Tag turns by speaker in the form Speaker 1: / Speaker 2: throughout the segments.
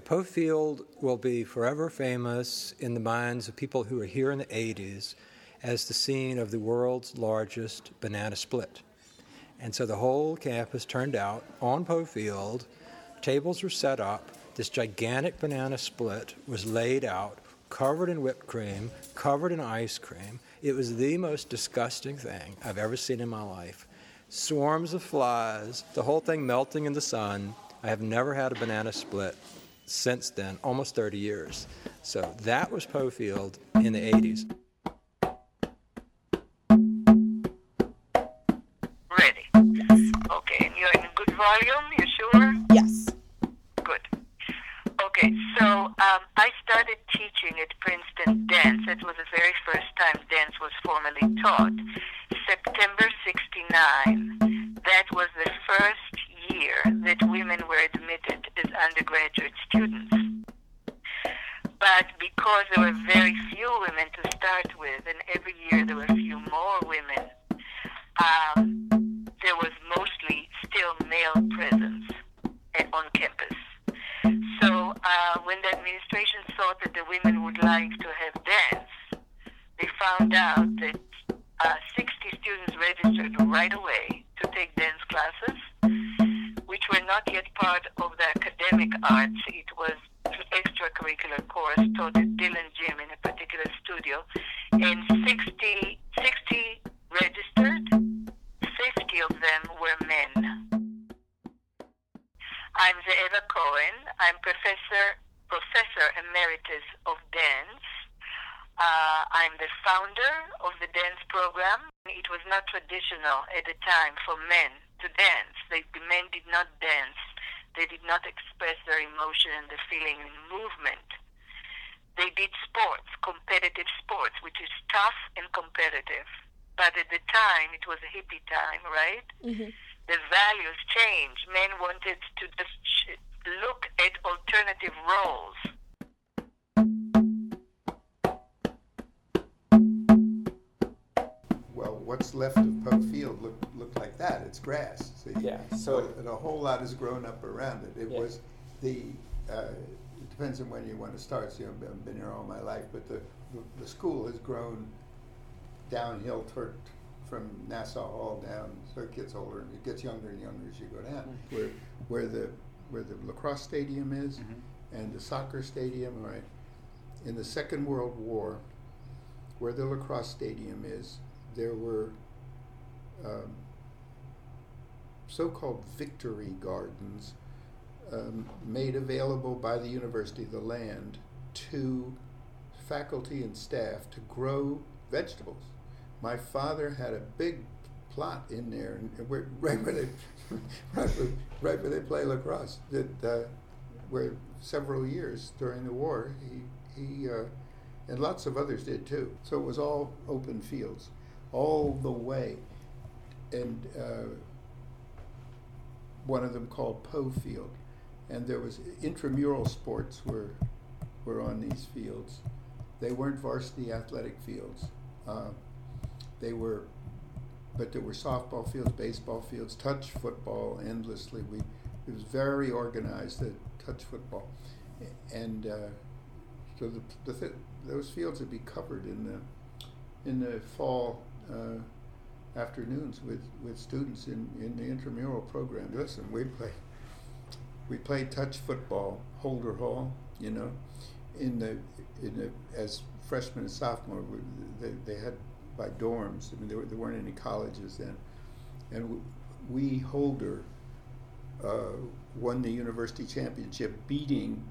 Speaker 1: Poe Field will be forever famous in the minds of people who are here in the 80s as the scene of the world's largest banana split. And so the whole campus turned out on Poe Field, tables were set up, this gigantic banana split was laid out, covered in whipped cream, covered in ice cream. It was the most disgusting thing I've ever seen in my life. Swarms of flies, the whole thing melting in the sun. I have never had a banana split since then, almost 30 years. So that was Poe Field in the 80s.
Speaker 2: Ready. Okay, and you're in good volume, you sure?
Speaker 3: Yes.
Speaker 2: Good. Okay, so um, I started teaching at Princeton dance. It was the very first time dance was formally taught. September 69. That was the first year that women were admitted as undergraduate students. But because there were very few women to start with, and every year there were were not yet part of the academic arts. It was an extracurricular course taught at Dillon Gym in a particular studio. And 60, 60 registered, 50 of them were men. I'm Ze'eva Cohen. I'm professor, professor emeritus of dance. Uh, I'm the founder of the dance program. It was not traditional at the time for men to dance. They, the men did not dance. They did not express their emotion and the feeling in movement. They did sports, competitive sports, which is tough and competitive. But at the time, it was a hippie time, right?
Speaker 3: Mm-hmm.
Speaker 2: The values changed. Men wanted to just look at alternative roles
Speaker 4: what's left of Poe Field looked look like that. It's grass. See?
Speaker 5: Yeah. So
Speaker 4: and a whole lot has grown up around it. It
Speaker 5: yeah.
Speaker 4: was the. Uh, it depends on when you want to start. So, you know, I've been here all my life, but the the school has grown downhill toward from Nassau Hall down, so it gets older and it gets younger and younger as you go down. Mm-hmm. Where where the where the lacrosse stadium is, mm-hmm. and the soccer stadium, right? In the Second World War, where the lacrosse stadium is, there were um, so-called victory gardens um, made available by the university, the land, to faculty and staff to grow vegetables. My father had a big plot in there, and where, right where they, right where, right where they play lacrosse, that uh, where several years during the war he he uh, and lots of others did too. So it was all open fields all the way. And uh, one of them called Poe Field. And there was intramural sports were, were on these fields. They weren't varsity athletic fields. Uh, they were, but there were softball fields, baseball fields, touch football endlessly. We, it was very organized, the touch football. And uh, so the, the th- those fields would be covered in the, in the fall uh, afternoons with, with students in, in the intramural program. Listen, we play we play touch football, Holder Hall, you know, in the in the as freshmen and sophomore, they, they had by dorms. I mean, there, were, there weren't any colleges then, and we Holder uh, won the university championship, beating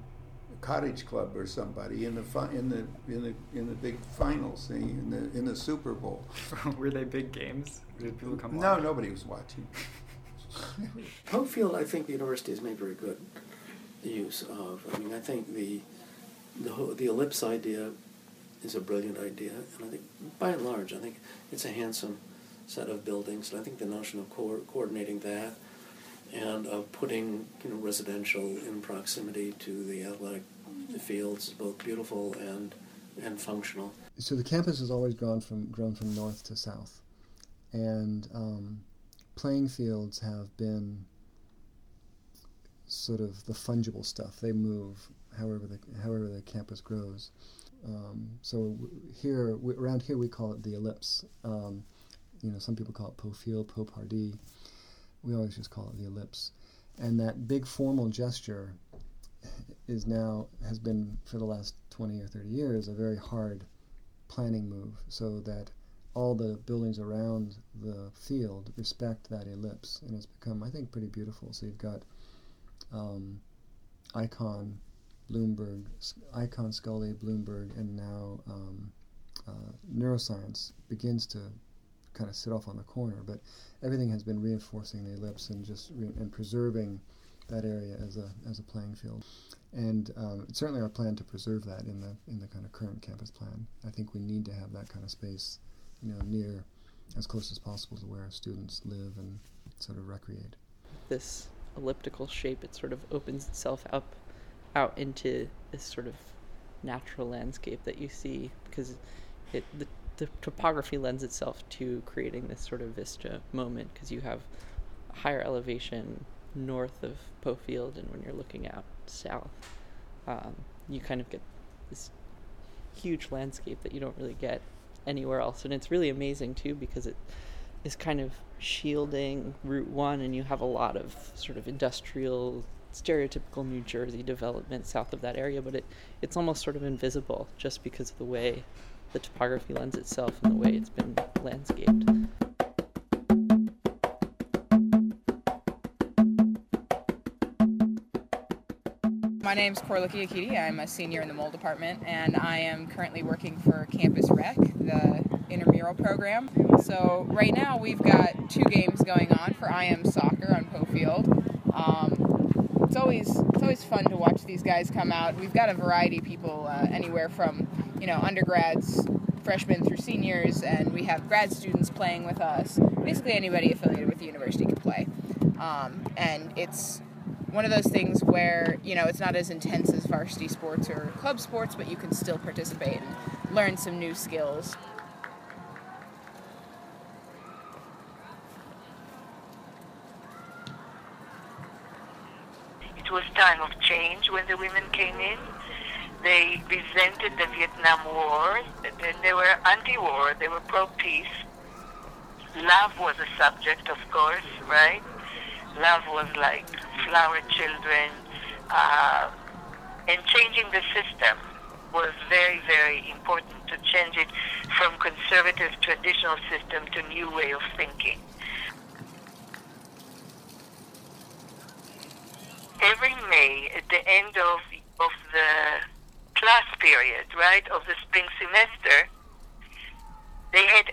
Speaker 4: Cottage Club or somebody in the fi- in the in the in the big finals in the in the Super Bowl.
Speaker 5: Were they big games? Did people come?
Speaker 4: No, nobody was watching.
Speaker 6: Poe Field, I think the university has made very good use of. I mean, I think the the whole, the ellipse idea is a brilliant idea, and I think by and large, I think it's a handsome set of buildings. And I think the notion of co- coordinating that and of putting you know residential in proximity to the athletic fields is both beautiful and and functional.
Speaker 7: So the campus has always grown from grown from north to south, and um, playing fields have been sort of the fungible stuff. They move however the however the campus grows. Um, so here, we, around here, we call it the ellipse. Um, you know, some people call it Poe Field, Poe Pardee. We always just call it the ellipse. And that big formal gesture is now has been for the last 20 or 30 years a very hard planning move, so that all the buildings around the field respect that ellipse, and it's become, I think, pretty beautiful. So you've got um, Icahn Bloomberg, Icahn Scully, Bloomberg, and now um, uh, neuroscience begins to kind of sit off on the corner. But everything has been reinforcing the ellipse and just re- and preserving that area as a as a playing field. And um, it's certainly our plan to preserve that in the in the kind of current campus plan. I think we need to have that kind of space, you know, near as close as possible to where students live and sort of recreate.
Speaker 3: This elliptical shape, it sort of opens itself up out into this sort of natural landscape that you see because it the, the topography lends itself to creating this sort of vista moment because you have higher elevation north of Poe Field and when you're looking out south um, you kind of get this huge landscape that you don't really get anywhere else and it's really amazing too because it is kind of shielding Route 1 and you have a lot of sort of industrial stereotypical New Jersey development south of that area, but it, it's almost sort of invisible just because of the way the topography lends itself and the way it's been landscaped.
Speaker 8: My name is Korliki Akiti. I'm a senior in the mold department, and I am currently working for Campus Rec, the intramural program. So right now we've got two games going on for IM soccer on Poe Field. Um, it's always it's always fun to watch these guys come out. We've got a variety of people, uh, anywhere from you know undergrads, freshmen through seniors, and we have grad students playing with us. Basically, anybody affiliated with the university can play, um, and it's one of those things where you know it's not as intense as varsity sports or club sports, but you can still participate and learn some new skills.
Speaker 2: It was time of change when the women came in. They resented the Vietnam War. They were anti-war. They were pro-peace. Love was a subject, of course, right? Love was like flower children. Uh, and changing the system was very, very important to change it from conservative traditional system to new way of thinking. every May at the end of of the class period, right, of the spring semester, they had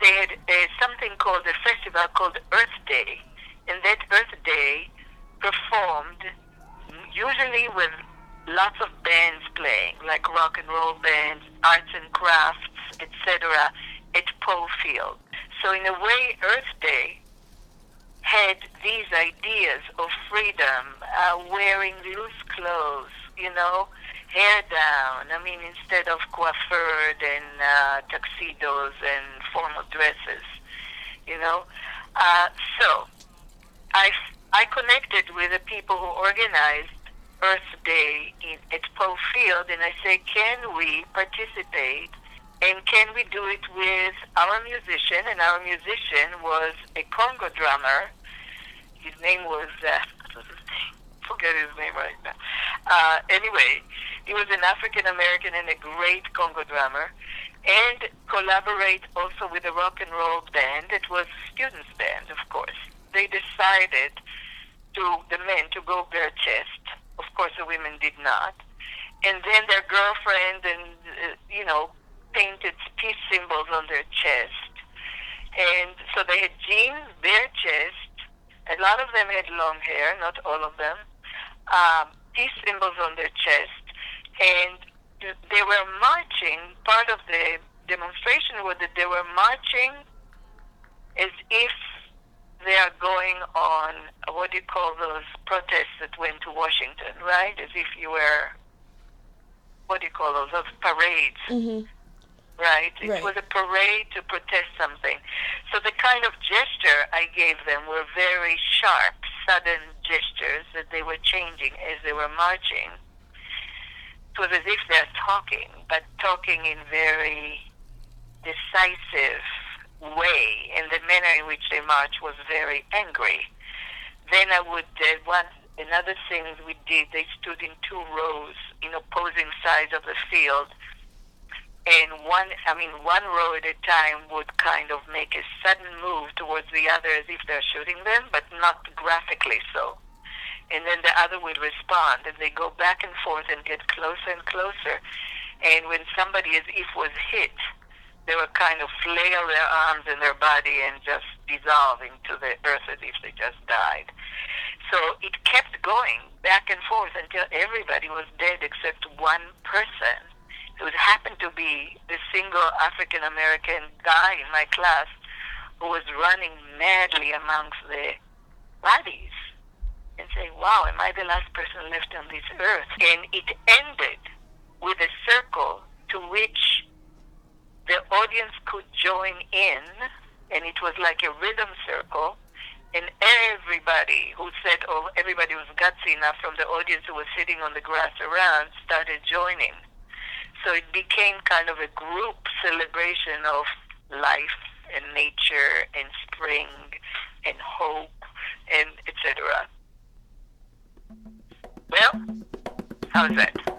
Speaker 2: they had uh, something called a festival called Earth Day, and that Earth Day performed usually with lots of bands playing, like rock and roll bands, arts and crafts, etc., at Poe Field. So in a way, Earth Day had these ideas of freedom, uh, wearing loose clothes, you know, hair down. I mean, instead of coiffured and uh, tuxedos and formal dresses, you know. Uh, so I, I connected with the people who organized Earth Day in, at Poe Field, and I say, can we participate? And can we do it with our musician? And our musician was a conga drummer his name was, uh, forget his name right now. Uh, anyway, he was an African American and a great conga drummer, and collaborate also with a rock and roll band. It was students' band, of course. They decided to the men to go bare chest. Of course, the women did not. And then their girlfriend and uh, you know painted peace symbols on their chest. And so they had jeans, bare chest, a lot of them had long hair, not all of them. Um, peace symbols on their chest, and they were marching. Part of the demonstration was that they were marching as if they are going on what do you call those protests that went to Washington, right? As if you were what do you call those? Those parades.
Speaker 9: Mm-hmm
Speaker 2: right? It
Speaker 9: right.
Speaker 2: was a parade to protest something. So the kind of gesture I gave them were very sharp, sudden gestures that they were changing as they were marching. It was as if they're talking, but talking in very decisive way, and the manner in which they marched was very angry. Then I would uh, one another thing we did. They stood in two rows in opposing sides of the field, and one I mean one row at a time would kind of make a sudden move towards the other as if they're shooting them, but not graphically so. And then the other would respond, and they go back and forth and get closer and closer. And when somebody as if was hit, they would kind of flail their arms and their body and just dissolve into the earth as if they just died. So it kept going back and forth until everybody was dead except one person who happened to be the single African American guy in my class who was running madly amongst the bodies and saying, Wow, am I the last person left on this earth? And it ended with a circle to which the audience could join in, and it was like a rhythm circle. And everybody who said, oh, everybody was gutsy enough from the audience who was sitting on the grass around started joining. So it became kind of a group celebration of life and nature and spring and hope and etc. Well, how's that?